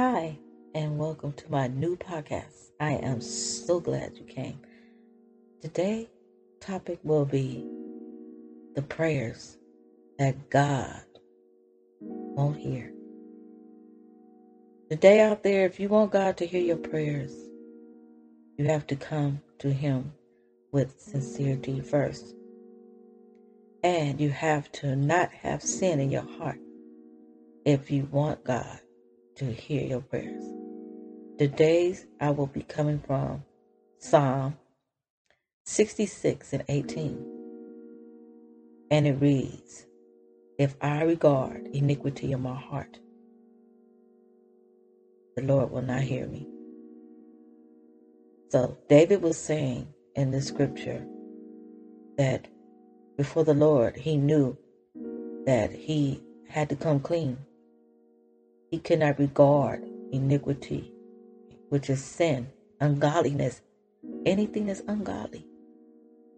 Hi, and welcome to my new podcast. I am so glad you came. Today, topic will be the prayers that God won't hear. Today out there, if you want God to hear your prayers, you have to come to Him with sincerity first. And you have to not have sin in your heart if you want God to hear your prayers. The days I will be coming from Psalm 66 and 18. And it reads, If I regard iniquity in my heart, the Lord will not hear me. So David was saying in the scripture that before the Lord, he knew that he had to come clean he cannot regard iniquity, which is sin, ungodliness, anything that's ungodly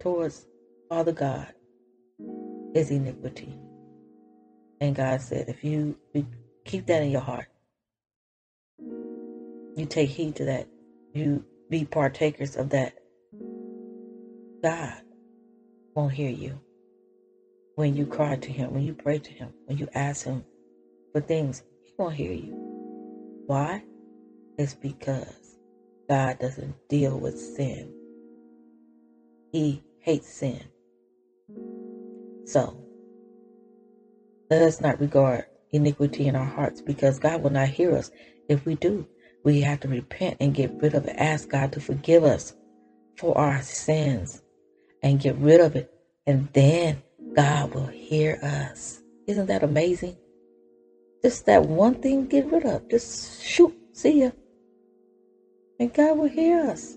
towards Father God is iniquity. And God said, if you keep that in your heart, you take heed to that, you be partakers of that, God won't hear you when you cry to Him, when you pray to Him, when you ask Him for things won't hear you. Why? It's because God doesn't deal with sin. He hates sin. So, let us not regard iniquity in our hearts because God will not hear us. If we do, we have to repent and get rid of it. Ask God to forgive us for our sins and get rid of it. And then God will hear us. Isn't that amazing? Just that one thing, get rid of. Just shoot, see ya. And God will hear us.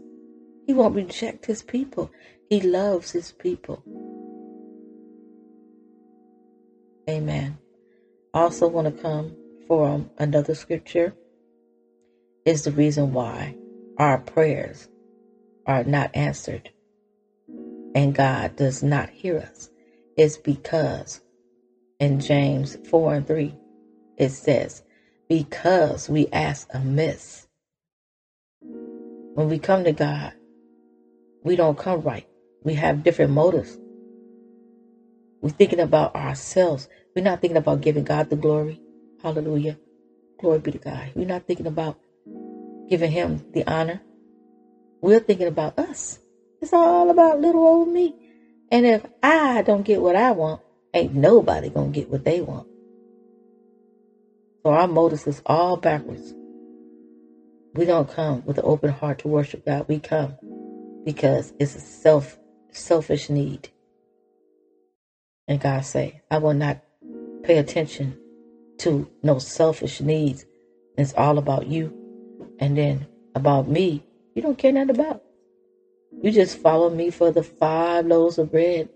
He won't reject his people. He loves his people. Amen. Also want to come from um, another scripture. Is the reason why our prayers are not answered and God does not hear us. It's because in James 4 and 3, it says, because we ask amiss. When we come to God, we don't come right. We have different motives. We're thinking about ourselves. We're not thinking about giving God the glory. Hallelujah. Glory be to God. We're not thinking about giving Him the honor. We're thinking about us. It's all about little old me. And if I don't get what I want, ain't nobody gonna get what they want. So our motives is all backwards. We don't come with an open heart to worship God. We come because it's a self selfish need. And God say, I will not pay attention to no selfish needs. It's all about you. And then about me, you don't care nothing about. You just follow me for the five loaves of bread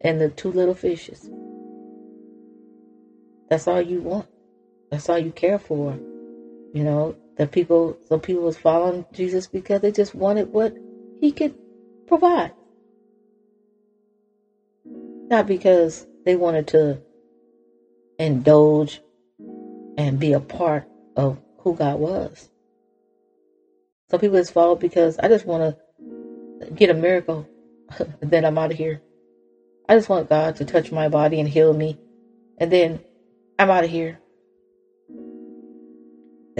and the two little fishes. That's all you want. That's all you care for. You know, the people, some people was following Jesus because they just wanted what he could provide. Not because they wanted to indulge and be a part of who God was. Some people just follow because I just want to get a miracle, then I'm out of here. I just want God to touch my body and heal me, and then I'm out of here.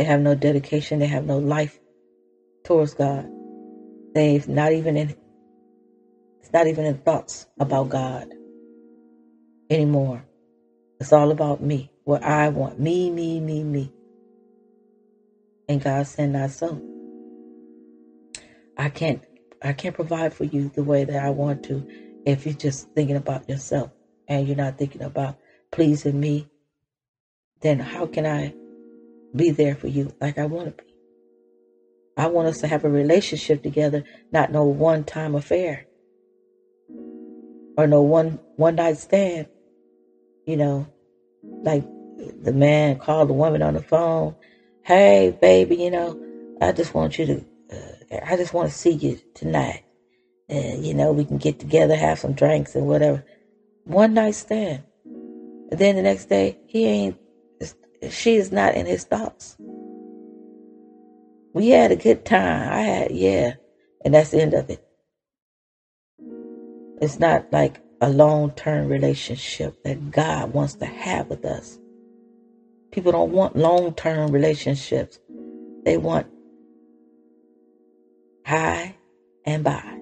They have no dedication. They have no life towards God. They've not even in it's not even in thoughts about God anymore. It's all about me, what I want. Me, me, me, me. And God said not so. I can't I can't provide for you the way that I want to if you're just thinking about yourself and you're not thinking about pleasing me. Then how can I be there for you like I want to be. I want us to have a relationship together, not no one time affair or no one one night stand. You know, like the man called the woman on the phone, "Hey, baby, you know, I just want you to, uh, I just want to see you tonight, and you know, we can get together, have some drinks and whatever." One night stand. And then the next day, he ain't she is not in his thoughts. We had a good time. I had, yeah. And that's the end of it. It's not like a long term relationship that God wants to have with us. People don't want long term relationships, they want hi and bye.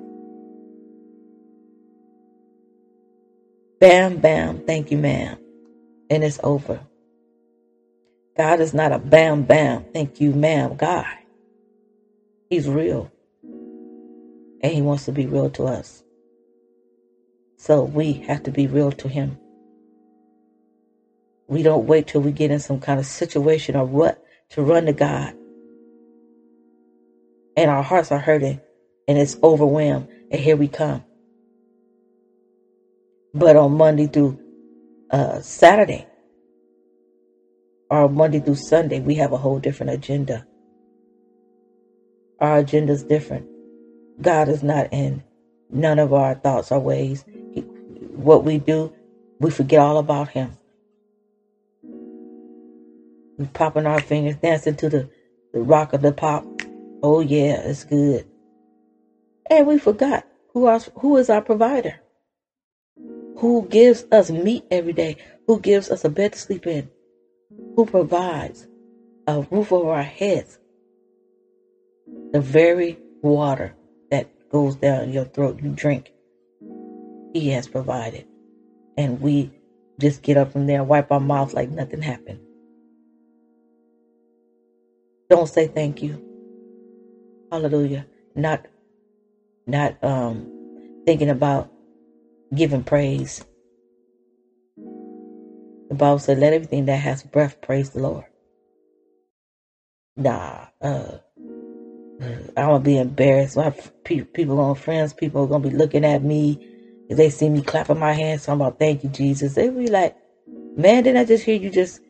Bam, bam, thank you, ma'am. And it's over. God is not a bam, bam, thank you, ma'am guy. He's real. And he wants to be real to us. So we have to be real to him. We don't wait till we get in some kind of situation or rut to run to God. And our hearts are hurting and it's overwhelmed. And here we come. But on Monday through uh, Saturday, or Monday through Sunday, we have a whole different agenda. Our agenda is different. God is not in none of our thoughts or ways. What we do, we forget all about Him. We popping our fingers, dancing to the, the rock of the pop. Oh yeah, it's good. And we forgot who our, who is our provider. Who gives us meat every day? Who gives us a bed to sleep in? Who provides a roof over our heads? The very water that goes down your throat you drink, He has provided. And we just get up from there wipe our mouths like nothing happened. Don't say thank you. Hallelujah. Not not um thinking about giving praise. The Bible said, let everything that has breath praise the Lord. Nah, uh, I'm gonna be embarrassed. My people on friends, people are gonna be looking at me. If they see me clapping my hands, talking about thank you, Jesus, they be like, man, didn't I just hear you just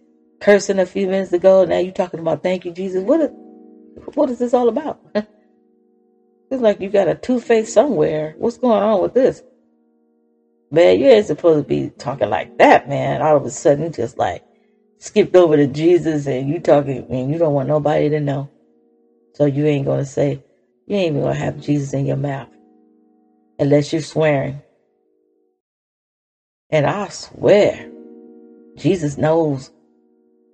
cursing a few minutes ago? Now you talking about thank you, Jesus. What is, what is this all about? it's like you got a two face somewhere. What's going on with this? Man, you ain't supposed to be talking like that, man. All of a sudden, just like skipped over to Jesus and you talking, and you don't want nobody to know. So you ain't to say, you ain't even to have Jesus in your mouth unless you're swearing. And I swear, Jesus knows.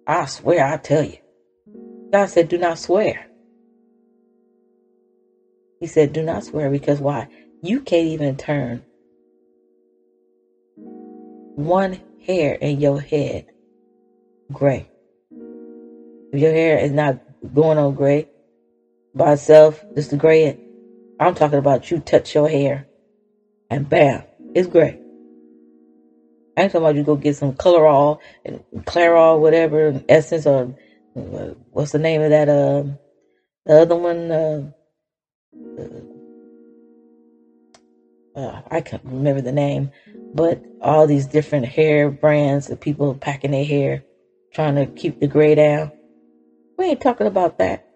I swear, I tell you. God said, do not swear. He said, do not swear because why? You can't even turn one hair in your head gray. If your hair is not going on gray by itself, just the gray, I'm talking about you touch your hair and bam, it's gray. I ain't talking about you go get some Clairol and Clairol, whatever, essence or uh, what's the name of that? Uh, the other one, uh, Uh, I can't remember the name, but all these different hair brands of people packing their hair, trying to keep the gray down. We ain't talking about that.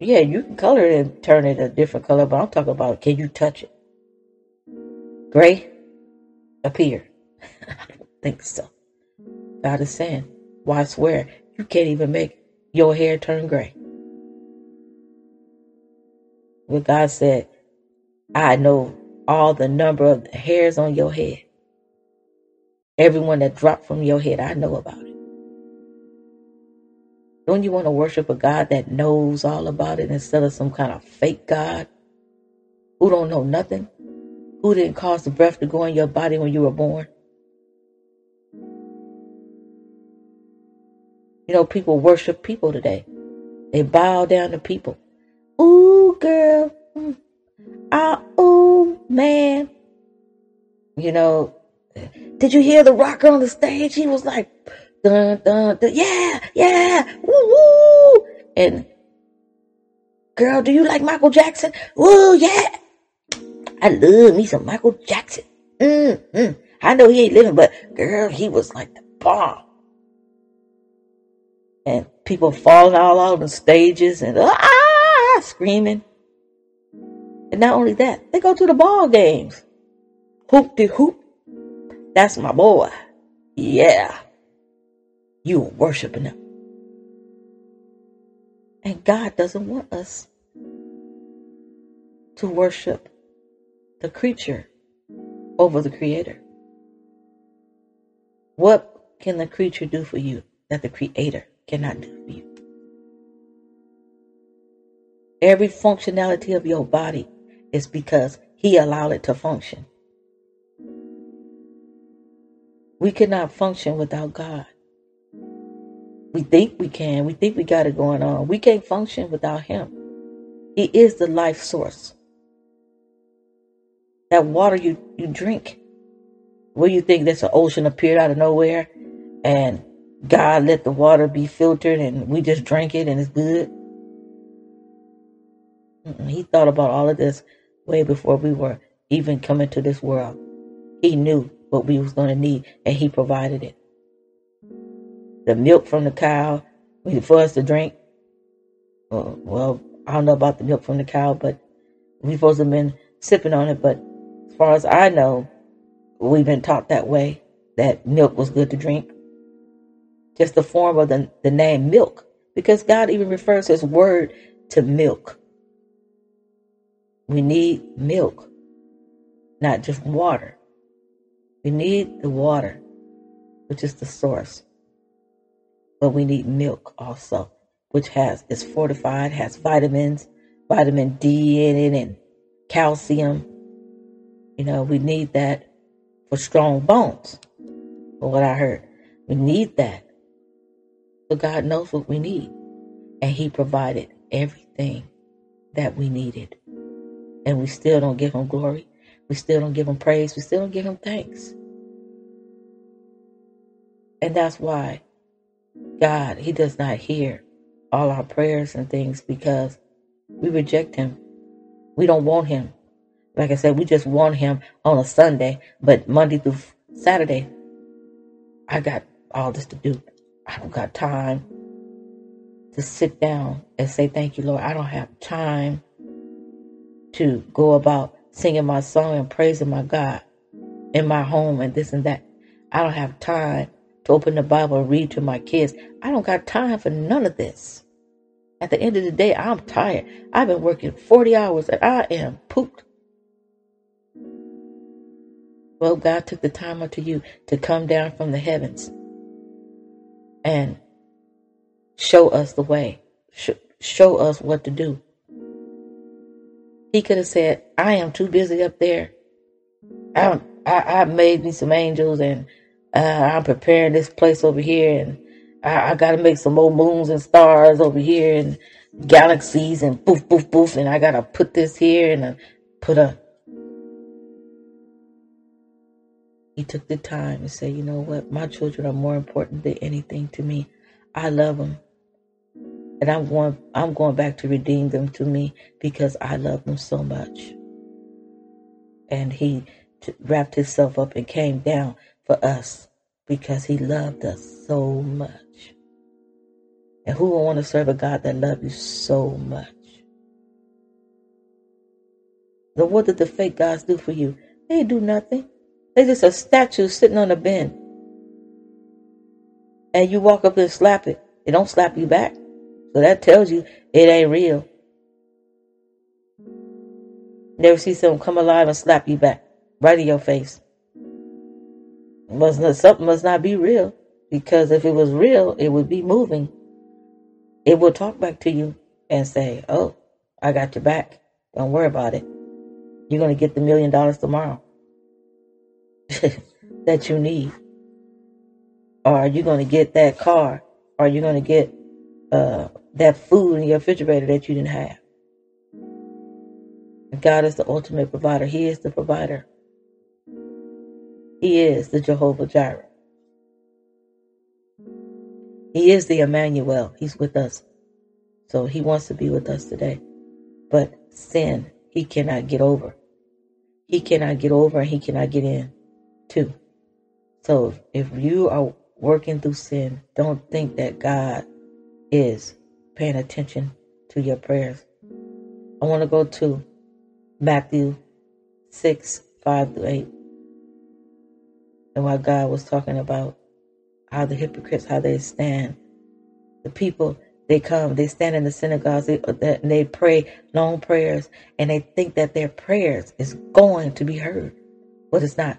Yeah, you can color it and turn it a different color, but I'm talking about can you touch it? Gray appear. I don't think so. God is saying, why swear? You can't even make your hair turn gray. What God said, I know all the number of hairs on your head. Everyone that dropped from your head, I know about it. Don't you want to worship a God that knows all about it instead of some kind of fake God who don't know nothing? Who didn't cause the breath to go in your body when you were born? You know, people worship people today. They bow down to people. Ooh, girl. Mm. Oh man. You know, did you hear the rocker on the stage? He was like, dun, dun, dun, yeah, yeah, woo, woo. And girl, do you like Michael Jackson? Woo, yeah. I love me some Michael Jackson. Mm, mm. I know he ain't living, but girl, he was like the bomb. And people falling all out on stages and ah, screaming. And not only that, they go to the ball games. Hoop de hoop. That's my boy. Yeah. You worshiping him. And God doesn't want us to worship the creature over the creator. What can the creature do for you that the creator cannot do for you? Every functionality of your body is because he allowed it to function. We cannot function without God. We think we can. We think we got it going on. We can't function without Him. He is the life source. That water you, you drink, where you think that's an ocean appeared out of nowhere and God let the water be filtered and we just drink it and it's good. He thought about all of this way before we were even coming to this world. He knew what we was going to need and he provided it. The milk from the cow for us to drink. Uh, well, I don't know about the milk from the cow, but we supposed to have been sipping on it. But as far as I know, we've been taught that way that milk was good to drink. Just the form of the, the name milk, because God even refers His word to milk. We need milk, not just water. We need the water, which is the source. But we need milk also, which has is fortified, has vitamins, vitamin D in it, and calcium. You know, we need that for strong bones. For what I heard, we need that. So God knows what we need, and He provided everything that we needed and we still don't give him glory. We still don't give him praise. We still don't give him thanks. And that's why God, he does not hear all our prayers and things because we reject him. We don't want him. Like I said, we just want him on a Sunday, but Monday through Saturday, I got all this to do. I don't got time to sit down and say, Thank you, Lord. I don't have time to go about singing my song and praising my God in my home and this and that. I don't have time to open the Bible and read to my kids. I don't got time for none of this. At the end of the day, I'm tired. I've been working 40 hours and I am pooped. Well, God took the time unto you to come down from the heavens and show us the way, show us what to do. He could have said, I am too busy up there. I, I, I made me some angels and uh, I'm preparing this place over here and I, I got to make some more moons and stars over here and galaxies and boof, boof, boof. And I got to put this here and uh, put a. He took the time to say, you know what? My children are more important than anything to me. I love them and I'm going I'm going back to redeem them to me because I love them so much. And he t- wrapped himself up and came down for us because he loved us so much. And who would want to serve a God that loves you so much? So what did the fake gods do for you? They do nothing. They just a statue sitting on a bin. And you walk up and slap it. They don't slap you back. So that tells you it ain't real. Never see someone come alive and slap you back right in your face. Must not, something must not be real because if it was real, it would be moving. It will talk back to you and say, "Oh, I got your back. Don't worry about it. You're gonna get the million dollars tomorrow that you need, or are you gonna get that car? Or are you gonna get uh, that food in your refrigerator that you didn't have. God is the ultimate provider. He is the provider. He is the Jehovah Jireh. He is the Emmanuel. He's with us. So he wants to be with us today. But sin, he cannot get over. He cannot get over and he cannot get in too. So if you are working through sin, don't think that God is paying attention to your prayers. I want to go to Matthew 6 5 to 8. And while God was talking about how the hypocrites, how they stand, the people They come, they stand in the synagogues, they, uh, they pray long prayers, and they think that their prayers is going to be heard, but it's not.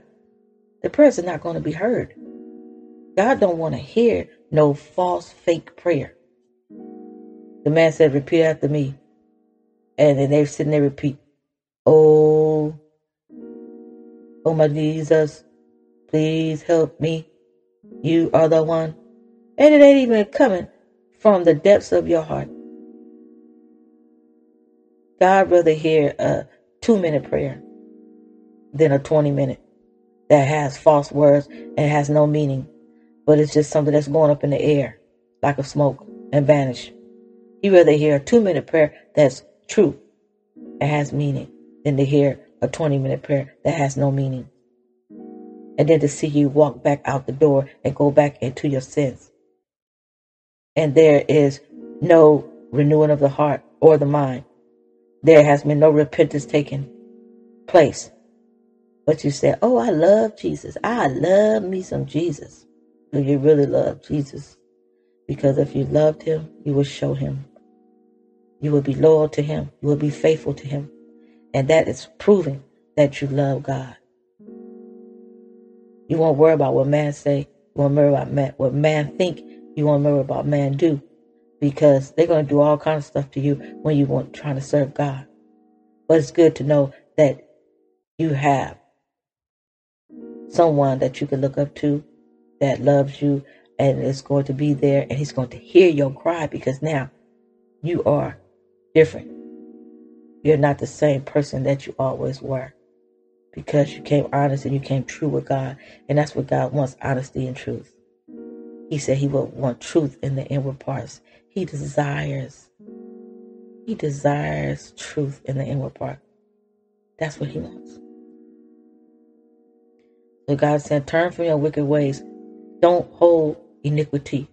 The prayers are not going to be heard. God don't want to hear no false, fake prayer. The man said, "Repeat after me," and then they're sitting there repeat, "Oh, oh my Jesus, please help me. You are the one," and it ain't even coming from the depths of your heart. God rather hear a two-minute prayer than a twenty-minute that has false words and has no meaning, but it's just something that's going up in the air like a smoke and vanish. You rather hear a two minute prayer that's true and has meaning than to hear a 20 minute prayer that has no meaning. And then to see you walk back out the door and go back into your sins. And there is no renewing of the heart or the mind. There has been no repentance taken place. But you say, Oh, I love Jesus. I love me some Jesus. Do you really love Jesus? Because if you loved him, you would show him. You will be loyal to him. You will be faithful to him. And that is proving that you love God. You won't worry about what man say. You won't worry about man, what man think. You won't worry about man do. Because they're going to do all kinds of stuff to you when you want trying to serve God. But it's good to know that you have someone that you can look up to that loves you and is going to be there and he's going to hear your cry because now you are different. You're not the same person that you always were because you came honest and you came true with God. And that's what God wants honesty and truth. He said he will want truth in the inward parts. He desires, he desires truth in the inward part. That's what he wants. So God said, Turn from your wicked ways. Don't hold iniquity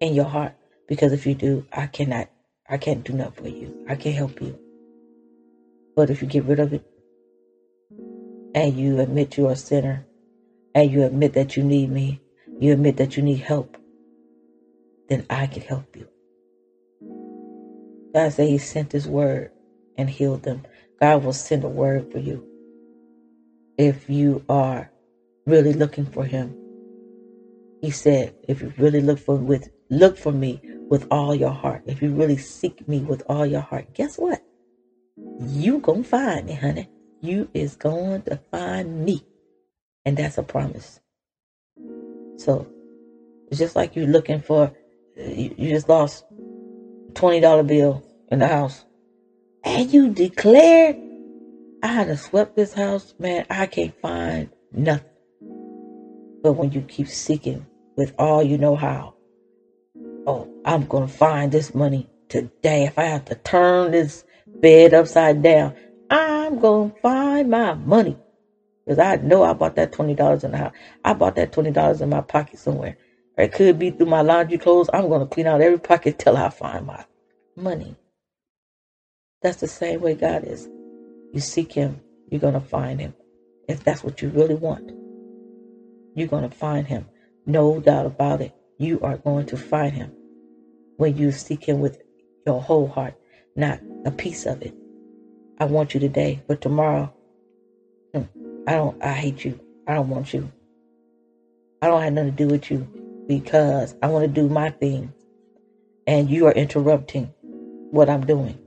in your heart. Because if you do, I cannot, I can't do nothing for you. I can't help you. But if you get rid of it and you admit you're a sinner and you admit that you need me, you admit that you need help, then I can help you. God said He sent His word and healed them. God will send a word for you if you are really looking for him. He said, if you really look for with look for me with all your heart, if you really seek me with all your heart, guess what? You gonna find me, honey. You is going to find me. And that's a promise. So it's just like you looking for you, just lost twenty dollar bill in the house. And you declared I had to swept this house, man, I can't find nothing. But when you keep seeking with all you know how, oh, I'm going to find this money today. If I have to turn this bed upside down, I'm going to find my money. Because I know I bought that $20 in the house. I bought that $20 in my pocket somewhere. It could be through my laundry clothes. I'm going to clean out every pocket till I find my money. That's the same way God is. You seek Him, you're going to find Him. If that's what you really want. You're going to find him. No doubt about it. You are going to find him when you seek him with your whole heart, not a piece of it. I want you today, but tomorrow, hmm, I don't, I hate you. I don't want you. I don't have nothing to do with you because I want to do my thing and you are interrupting what I'm doing.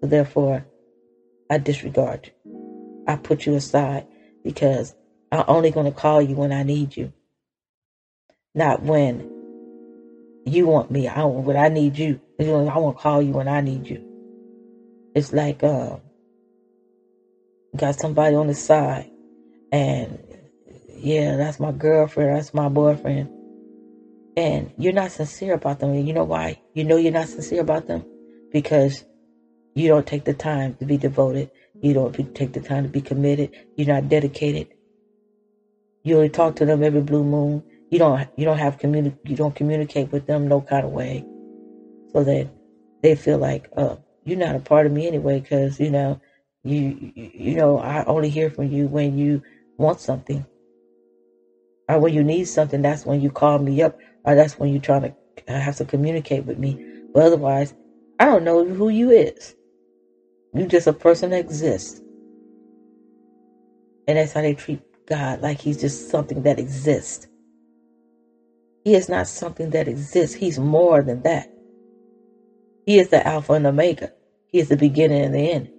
So therefore, I disregard you. I put you aside because I'm only going to call you when I need you, not when you want me. I want when I need you. I want to call you when I need you. It's like um, got somebody on the side, and yeah, that's my girlfriend, that's my boyfriend, and you're not sincere about them. And you know why? You know you're not sincere about them because you don't take the time to be devoted. You don't take the time to be committed. You're not dedicated. You only talk to them every blue moon. You don't you don't have communi- you don't communicate with them no kind of way, so that they feel like, oh, you're not a part of me anyway, because you know you you know I only hear from you when you want something, or when you need something. That's when you call me up, or that's when you're trying to uh, have to communicate with me. But otherwise, I don't know who you is. You just a person that exists. And that's how they treat God, like he's just something that exists. He is not something that exists. He's more than that. He is the Alpha and Omega. He is the beginning and the end.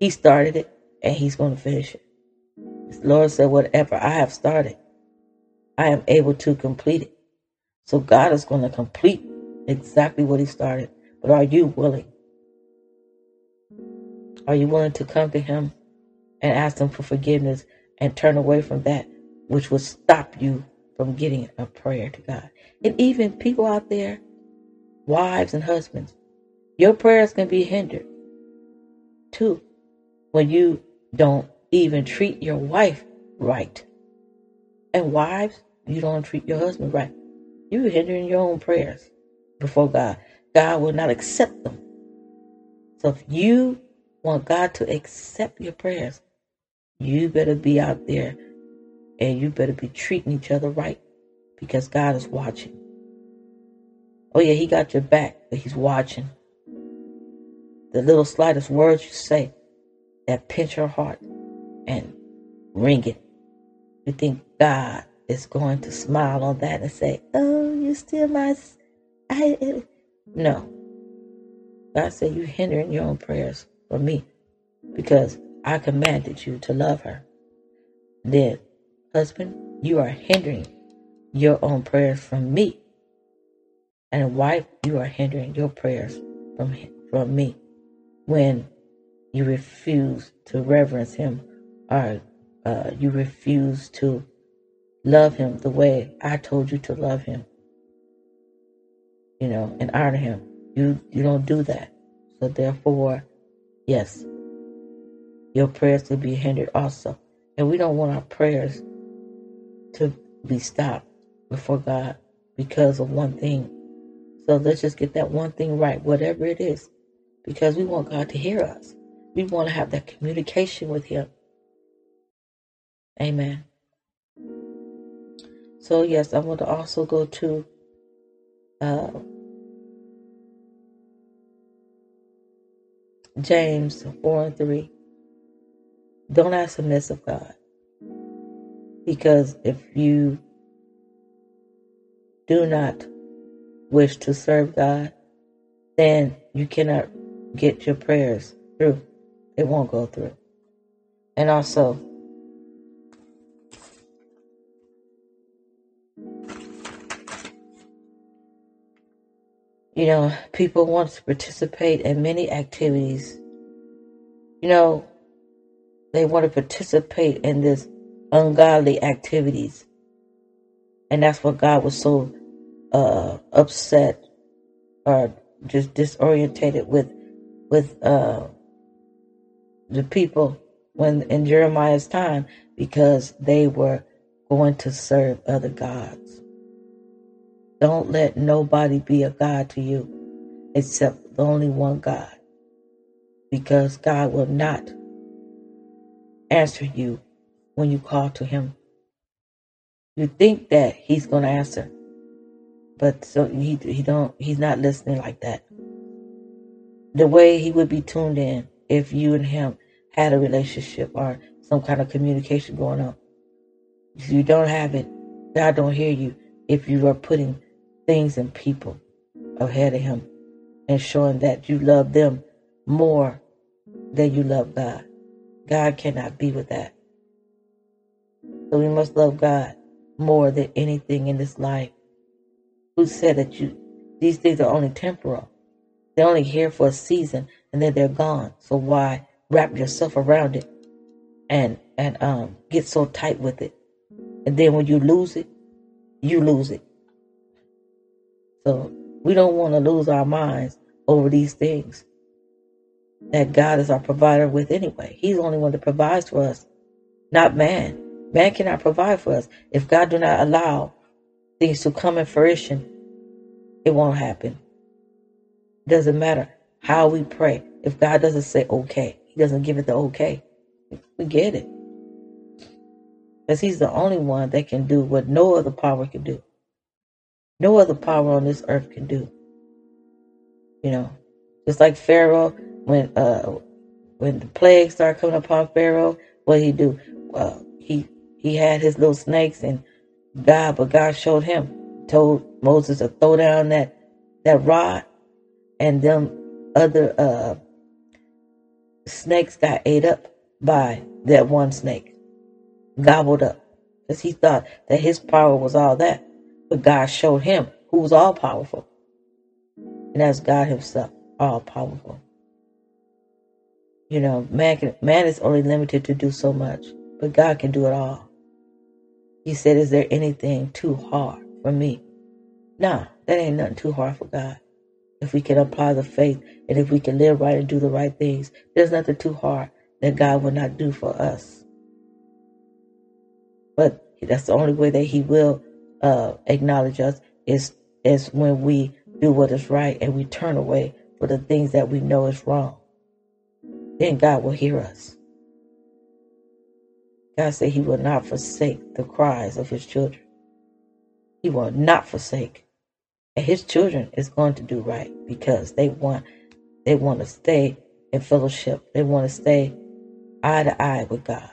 He started it and he's going to finish it. The Lord said, Whatever I have started, I am able to complete it. So God is going to complete exactly what he started. But are you willing? Are you willing to come to him and ask him for forgiveness and turn away from that which would stop you from getting a prayer to God? And even people out there, wives and husbands, your prayers can be hindered too when you don't even treat your wife right. And wives, you don't treat your husband right. You're hindering your own prayers before God. God will not accept them. So if you want God to accept your prayers, you better be out there and you better be treating each other right because God is watching. Oh, yeah, He got your back, but He's watching. The little slightest words you say that pinch your heart and wring it. You think God is going to smile on that and say, Oh, you still my. I, no. God said, You're hindering your own prayers for me because I commanded you to love her. Then, husband, you are hindering your own prayers from me. And wife, you are hindering your prayers from, from me when you refuse to reverence him or uh, you refuse to love him the way I told you to love him, you know, and honor him. You you don't do that. So therefore, yes, your prayers will be hindered also. And we don't want our prayers to be stopped before God because of one thing. So let's just get that one thing right, whatever it is, because we want God to hear us. We want to have that communication with Him. Amen. So, yes, I want to also go to uh, James 4 and 3. Don't ask amiss of God. Because if you do not wish to serve God, then you cannot get your prayers through. It won't go through. And also, you know, people want to participate in many activities. You know, they want to participate in this ungodly activities. And that's what God was so uh, upset or just disorientated with with uh, the people when in Jeremiah's time because they were going to serve other gods. Don't let nobody be a God to you except the only one God. Because God will not answer you when you call to him. You think that he's going to answer, but so he he don't he's not listening like that. The way he would be tuned in if you and him had a relationship or some kind of communication going on. If you don't have it, God don't hear you if you are putting things and people ahead of him and showing that you love them more than you love God. God cannot be with that. So we must love God more than anything in this life. Who said that you these things are only temporal? They're only here for a season and then they're gone. So why wrap yourself around it and and um get so tight with it? And then when you lose it, you lose it. So we don't want to lose our minds over these things that God is our provider with anyway. He's the only one that provides for us, not man. Man cannot provide for us. If God do not allow things to come in fruition, it won't happen. It doesn't matter how we pray. If God doesn't say okay, He doesn't give it the okay, we get it. Because He's the only one that can do what no other power can do. No other power on this earth can do. You know, just like Pharaoh, when uh when the plague started coming upon Pharaoh, what he do? Uh, he had his little snakes and God, but God showed him, told Moses to throw down that that rod, and them other uh snakes got ate up by that one snake, gobbled up, because he thought that his power was all that, but God showed him who was all powerful, and that's God Himself, all powerful. You know, man can, man is only limited to do so much, but God can do it all. He said, "Is there anything too hard for me?" Nah, that ain't nothing too hard for God. If we can apply the faith and if we can live right and do the right things, there's nothing too hard that God will not do for us. But that's the only way that He will uh, acknowledge us is is when we do what is right and we turn away for the things that we know is wrong. Then God will hear us. God said He will not forsake the cries of His children. He will not forsake. And His children is going to do right because they want they want to stay in fellowship. They want to stay eye to eye with God.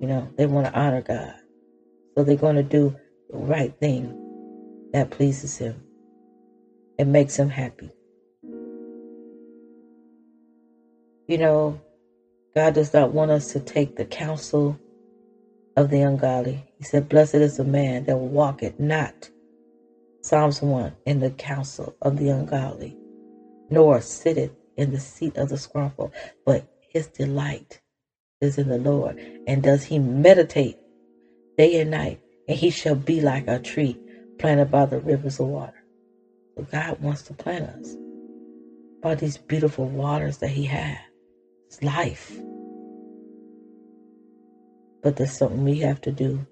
You know, they want to honor God. So they're going to do the right thing that pleases Him and makes Him happy. You know, God does not want us to take the counsel of the ungodly. He said, Blessed is the man that walketh not, Psalms 1, in the counsel of the ungodly, nor sitteth in the seat of the scornful, but his delight is in the Lord. And does he meditate day and night? And he shall be like a tree planted by the rivers of water. So God wants to plant us by these beautiful waters that he has. It's life. But there's something we have to do.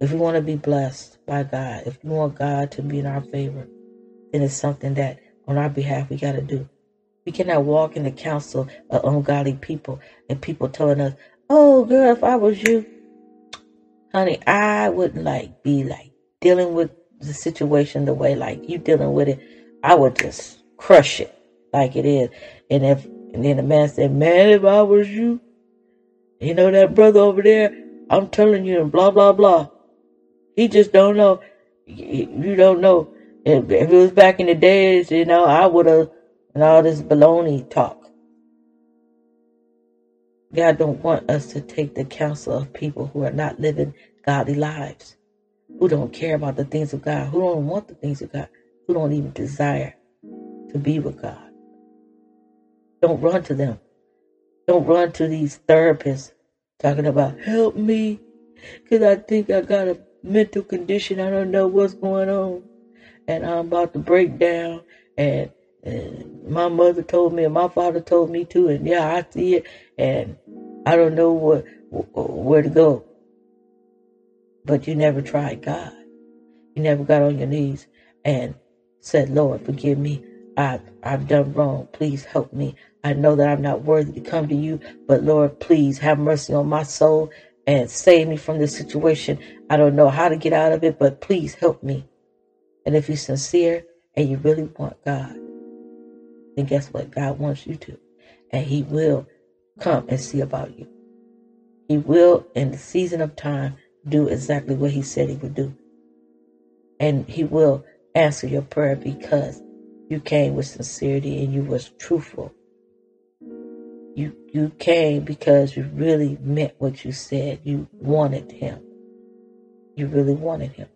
If we want to be blessed by God, if we want God to be in our favor, then it's something that on our behalf we got to do. We cannot walk in the counsel of ungodly people and people telling us, "Oh, girl, if I was you, honey, I wouldn't like be like dealing with the situation the way like you dealing with it. I would just crush it like it is." And if and then the man said, "Man, if I was you, you know that brother over there, I'm telling you, and blah blah blah. He just don't know. You don't know. If, if it was back in the days, you know, I would have and all this baloney talk. God don't want us to take the counsel of people who are not living godly lives, who don't care about the things of God, who don't want the things of God, who don't even desire to be with God. Don't run to them. Don't run to these therapists talking about help me because I think I got a mental condition. I don't know what's going on and I'm about to break down and and my mother told me, and my father told me too, and yeah, I see it, and I don't know what where to go. But you never tried God. You never got on your knees and said, "Lord, forgive me. I've I've done wrong. Please help me. I know that I'm not worthy to come to you, but Lord, please have mercy on my soul and save me from this situation. I don't know how to get out of it, but please help me." And if you're sincere and you really want God, then guess what? God wants you to. And He will come and see about you. He will, in the season of time, do exactly what He said He would do. And He will answer your prayer because you came with sincerity and you was truthful. You you came because you really meant what you said. You wanted him. You really wanted him.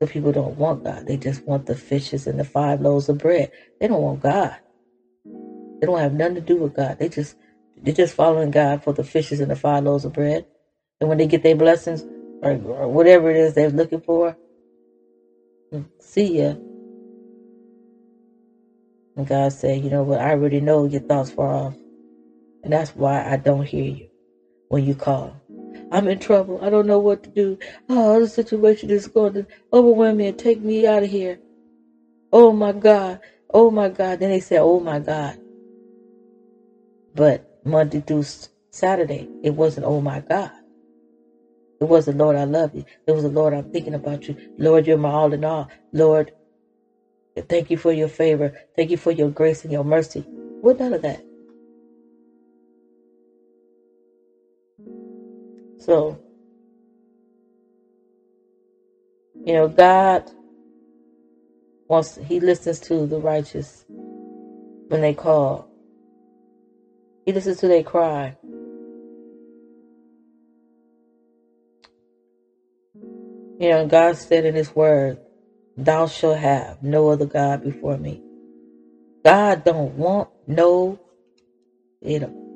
So people don't want God. They just want the fishes and the five loaves of bread. They don't want God. They don't have nothing to do with God. They just they're just following God for the fishes and the five loaves of bread. And when they get their blessings or, or whatever it is they're looking for, see ya. And God said, you know what, I already know your thoughts far off. And that's why I don't hear you when you call. I'm in trouble. I don't know what to do. Oh, the situation is going to overwhelm me and take me out of here. Oh my God. Oh my God. Then they say, oh my God. But Monday through Saturday, it wasn't, oh my God. It wasn't, Lord, I love you. It was, the Lord, I'm thinking about you. Lord, you're my all in all. Lord, thank you for your favor. Thank you for your grace and your mercy. What none of that. So, you know, God wants, He listens to the righteous when they call. He listens to their cry. You know, God said in His Word, "Thou shalt have no other god before me." God don't want no, you know,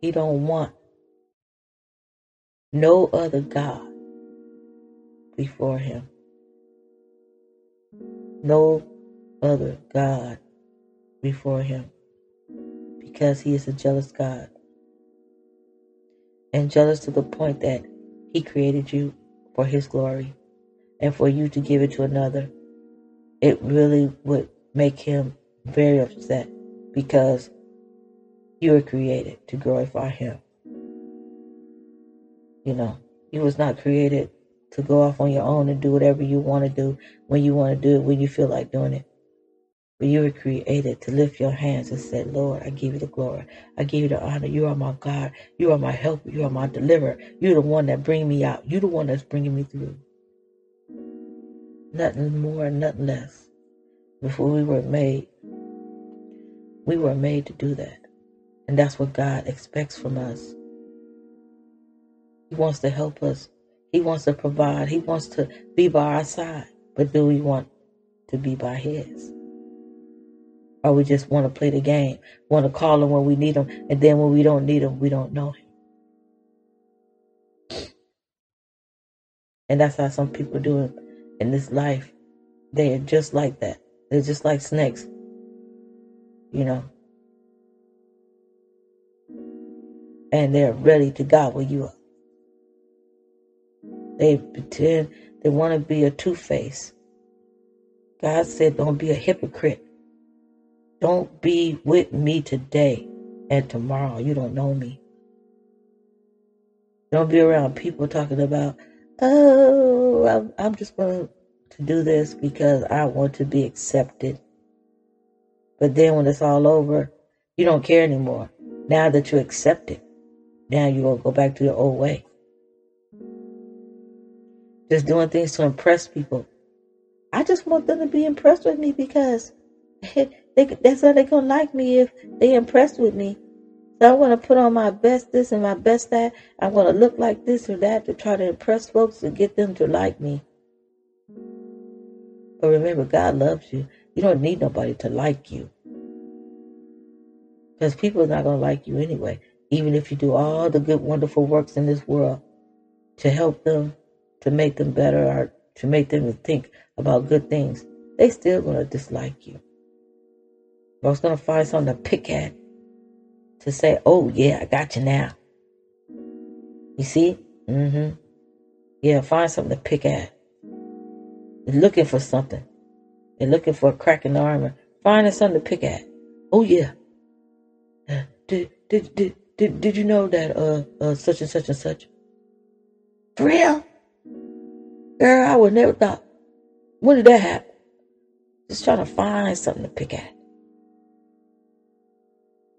He don't want no other god before Him. No other god before Him, because He is a jealous God, and jealous to the point that he created you for His glory and for you to give it to another. It really would make Him very upset because you were created to glorify Him. You know, you was not created to go off on your own and do whatever you want to do when you want to do it, when you feel like doing it. But you were created to lift your hands and say, Lord, I give you the glory. I give you the honor. You are my God. You are my helper. You are my deliverer. You're the one that bring me out. You're the one that's bringing me through. Nothing more, nothing less. Before we were made, we were made to do that. And that's what God expects from us. He wants to help us. He wants to provide. He wants to be by our side. But do we want to be by His? Or we just want to play the game, want to call him when we need him, and then when we don't need him, we don't know him. And that's how some people do it in this life. They are just like that. They're just like snakes. You know. And they're ready to gobble you up. They pretend they want to be a two face. God said, don't be a hypocrite. Don't be with me today and tomorrow. You don't know me. Don't be around people talking about, oh, I'm, I'm just going to do this because I want to be accepted. But then when it's all over, you don't care anymore. Now that you're accepted, now you will go back to your old way. Just doing things to impress people. I just want them to be impressed with me because they, that's how they're gonna like me if they're impressed with me. So I'm gonna put on my best this and my best that. I'm gonna look like this or that to try to impress folks and get them to like me. But remember, God loves you. You don't need nobody to like you. Because people are not gonna like you anyway. Even if you do all the good, wonderful works in this world to help them, to make them better, or to make them think about good things, they still gonna dislike you. Going to find something to pick at to say, oh, yeah, I got you now. You see? Mm hmm. Yeah, find something to pick at. They're looking for something. They're looking for a crack in the armor. Finding something to pick at. Oh, yeah. Uh, did, did, did, did, you know that uh, uh such and such and such? For real? Girl, I would never thought. When did that happen? Just trying to find something to pick at.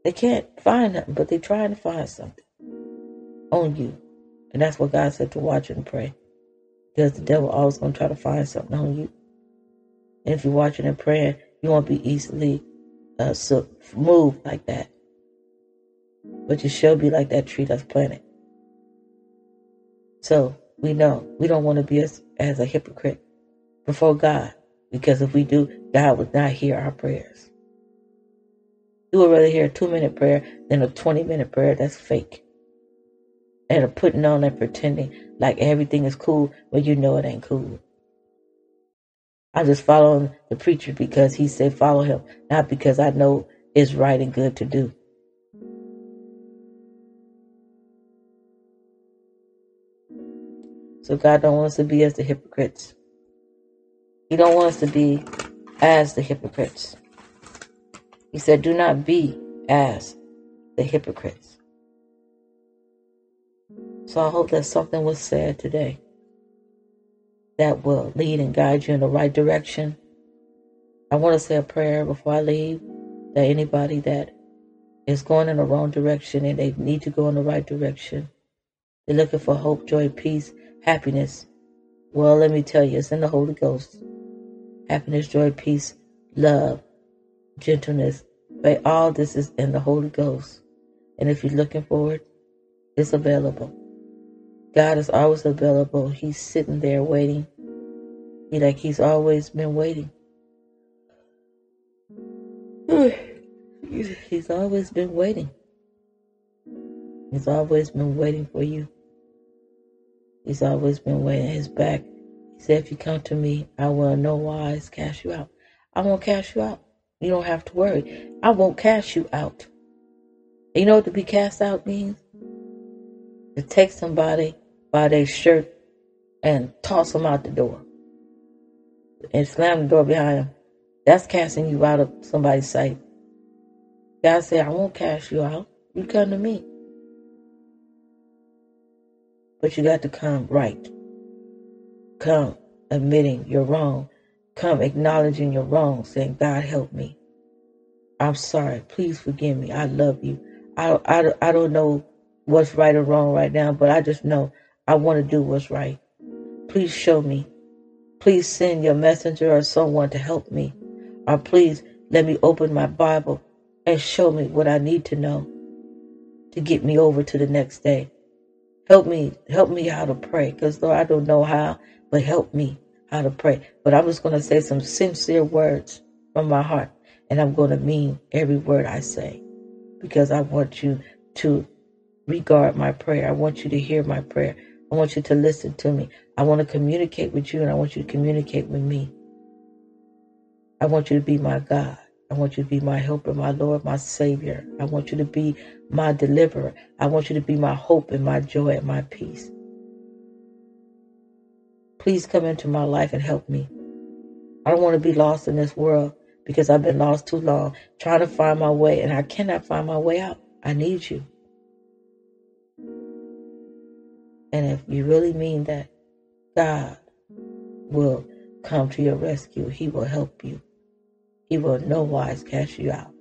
They can't find nothing, but they're trying to find something on you. And that's what God said to watch and pray. Because the devil always to try to find something on you. And if you're watching and praying, you won't be easily uh, moved like that. But you shall be like that tree that's planted. So we know we don't want to be as, as a hypocrite before God. Because if we do, God would not hear our prayers. You would rather hear a two minute prayer than a 20 minute prayer that's fake. And a putting on and pretending like everything is cool when you know it ain't cool. I'm just following the preacher because he said follow him, not because I know it's right and good to do. So God don't want us to be as the hypocrites. He don't want us to be as the hypocrites. He said, Do not be as the hypocrites. So I hope that something was said today that will lead and guide you in the right direction. I want to say a prayer before I leave that anybody that is going in the wrong direction and they need to go in the right direction, they're looking for hope, joy, peace, happiness. Well, let me tell you, it's in the Holy Ghost. Happiness, joy, peace, love, gentleness. But all this is in the Holy Ghost. And if you're looking for it, it's available. God is always available. He's sitting there waiting. He like he's always been waiting. He's always been waiting. He's always been waiting for you. He's always been waiting his back. He said, If you come to me, I will no wise cast you out. I won't cast you out. You don't have to worry. I won't cast you out. You know what to be cast out means? To take somebody by their shirt and toss them out the door and slam the door behind them. That's casting you out of somebody's sight. God said, I won't cast you out. You come to me. But you got to come right. Come admitting you're wrong. Come acknowledging you're wrong, saying, God, help me. I'm sorry. Please forgive me. I love you. I, I, I don't know what's right or wrong right now, but I just know I want to do what's right. Please show me. Please send your messenger or someone to help me. Or please let me open my Bible and show me what I need to know to get me over to the next day. Help me, help me how to pray, because Lord, I don't know how, but help me how to pray. But I'm just going to say some sincere words from my heart, and I'm going to mean every word I say, because I want you to regard my prayer. I want you to hear my prayer. I want you to listen to me. I want to communicate with you, and I want you to communicate with me. I want you to be my God. I want you to be my helper, my Lord, my Savior. I want you to be my deliverer. I want you to be my hope and my joy and my peace. Please come into my life and help me. I don't want to be lost in this world because I've been lost too long trying to find my way and I cannot find my way out. I need you. And if you really mean that, God will come to your rescue. He will help you he will no wise cast you out.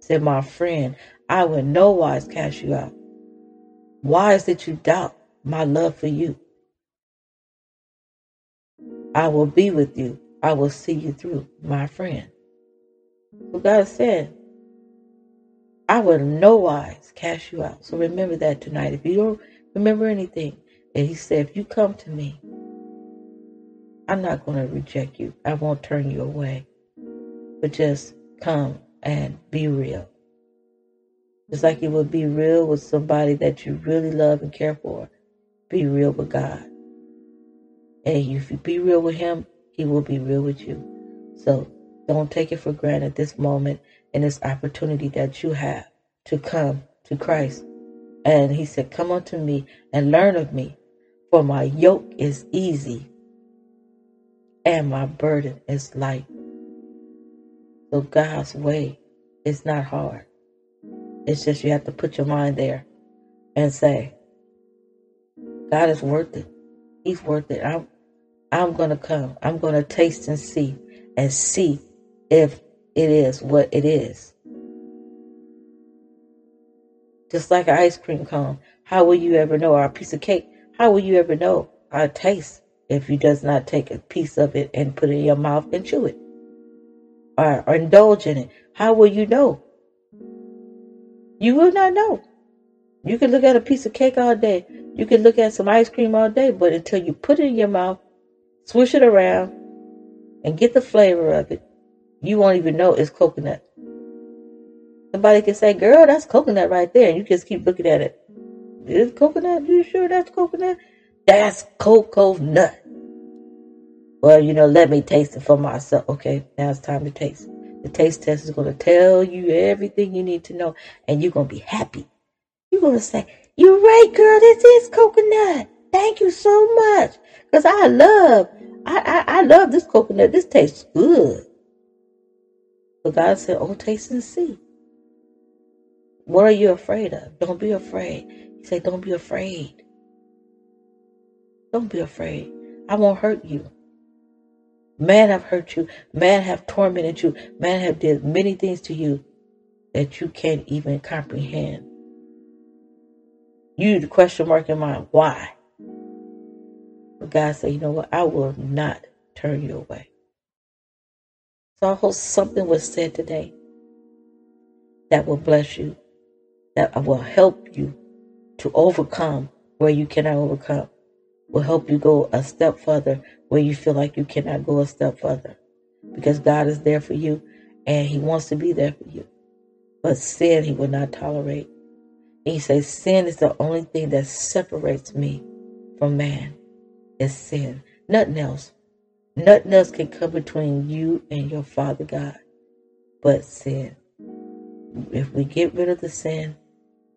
Said my friend, I will no wise cast you out. Why is it you doubt my love for you? I will be with you. I will see you through, my friend. So God said, I will no wise cast you out. So remember that tonight. If you don't remember anything, and he said, if you come to me, I'm not going to reject you. I won't turn you away but just come and be real. Just like you would be real with somebody that you really love and care for, be real with God. And if you be real with Him, He will be real with you. So don't take it for granted this moment and this opportunity that you have to come to Christ. And He said, Come unto me and learn of me, for my yoke is easy and my burden is light. So God's way is not hard. It's just you have to put your mind there and say, God is worth it. He's worth it. I'm I'm gonna come. I'm gonna taste and see and see if it is what it is. Just like an ice cream cone. How will you ever know? Or a piece of cake. How will you ever know how taste if you does not take a piece of it and put it in your mouth and chew it? Or, or indulge in it, how will you know? You will not know. You can look at a piece of cake all day. You can look at some ice cream all day, but until you put it in your mouth, swish it around, and get the flavor of it, you won't even know it's coconut. Somebody can say, girl, that's coconut right there. And you just keep looking at it. Is coconut? You sure that's coconut? That's cocoa nut. Well, you know, let me taste it for myself. Okay, now it's time to taste. The taste test is going to tell you everything you need to know, and you're going to be happy. You're going to say, You're right, girl, this is coconut. Thank you so much. Because I love, I, I, I love this coconut. This tastes good. But God said, Oh, taste and see. What are you afraid of? Don't be afraid. He said, Don't be afraid. Don't be afraid. I won't hurt you. Man have hurt you. Man have tormented you. Man have did many things to you that you can't even comprehend. You the question mark in mind, why? But God said, you know what? I will not turn you away. So I hope something was said today that will bless you, that will help you to overcome where you cannot overcome, will help you go a step further where you feel like you cannot go a step further. Because God is there for you and He wants to be there for you. But sin He will not tolerate. And he says, Sin is the only thing that separates me from man. Is sin. Nothing else. Nothing else can come between you and your Father God but sin if we get rid of the sin,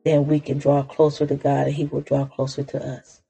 then we can draw closer to God and He will draw closer to us.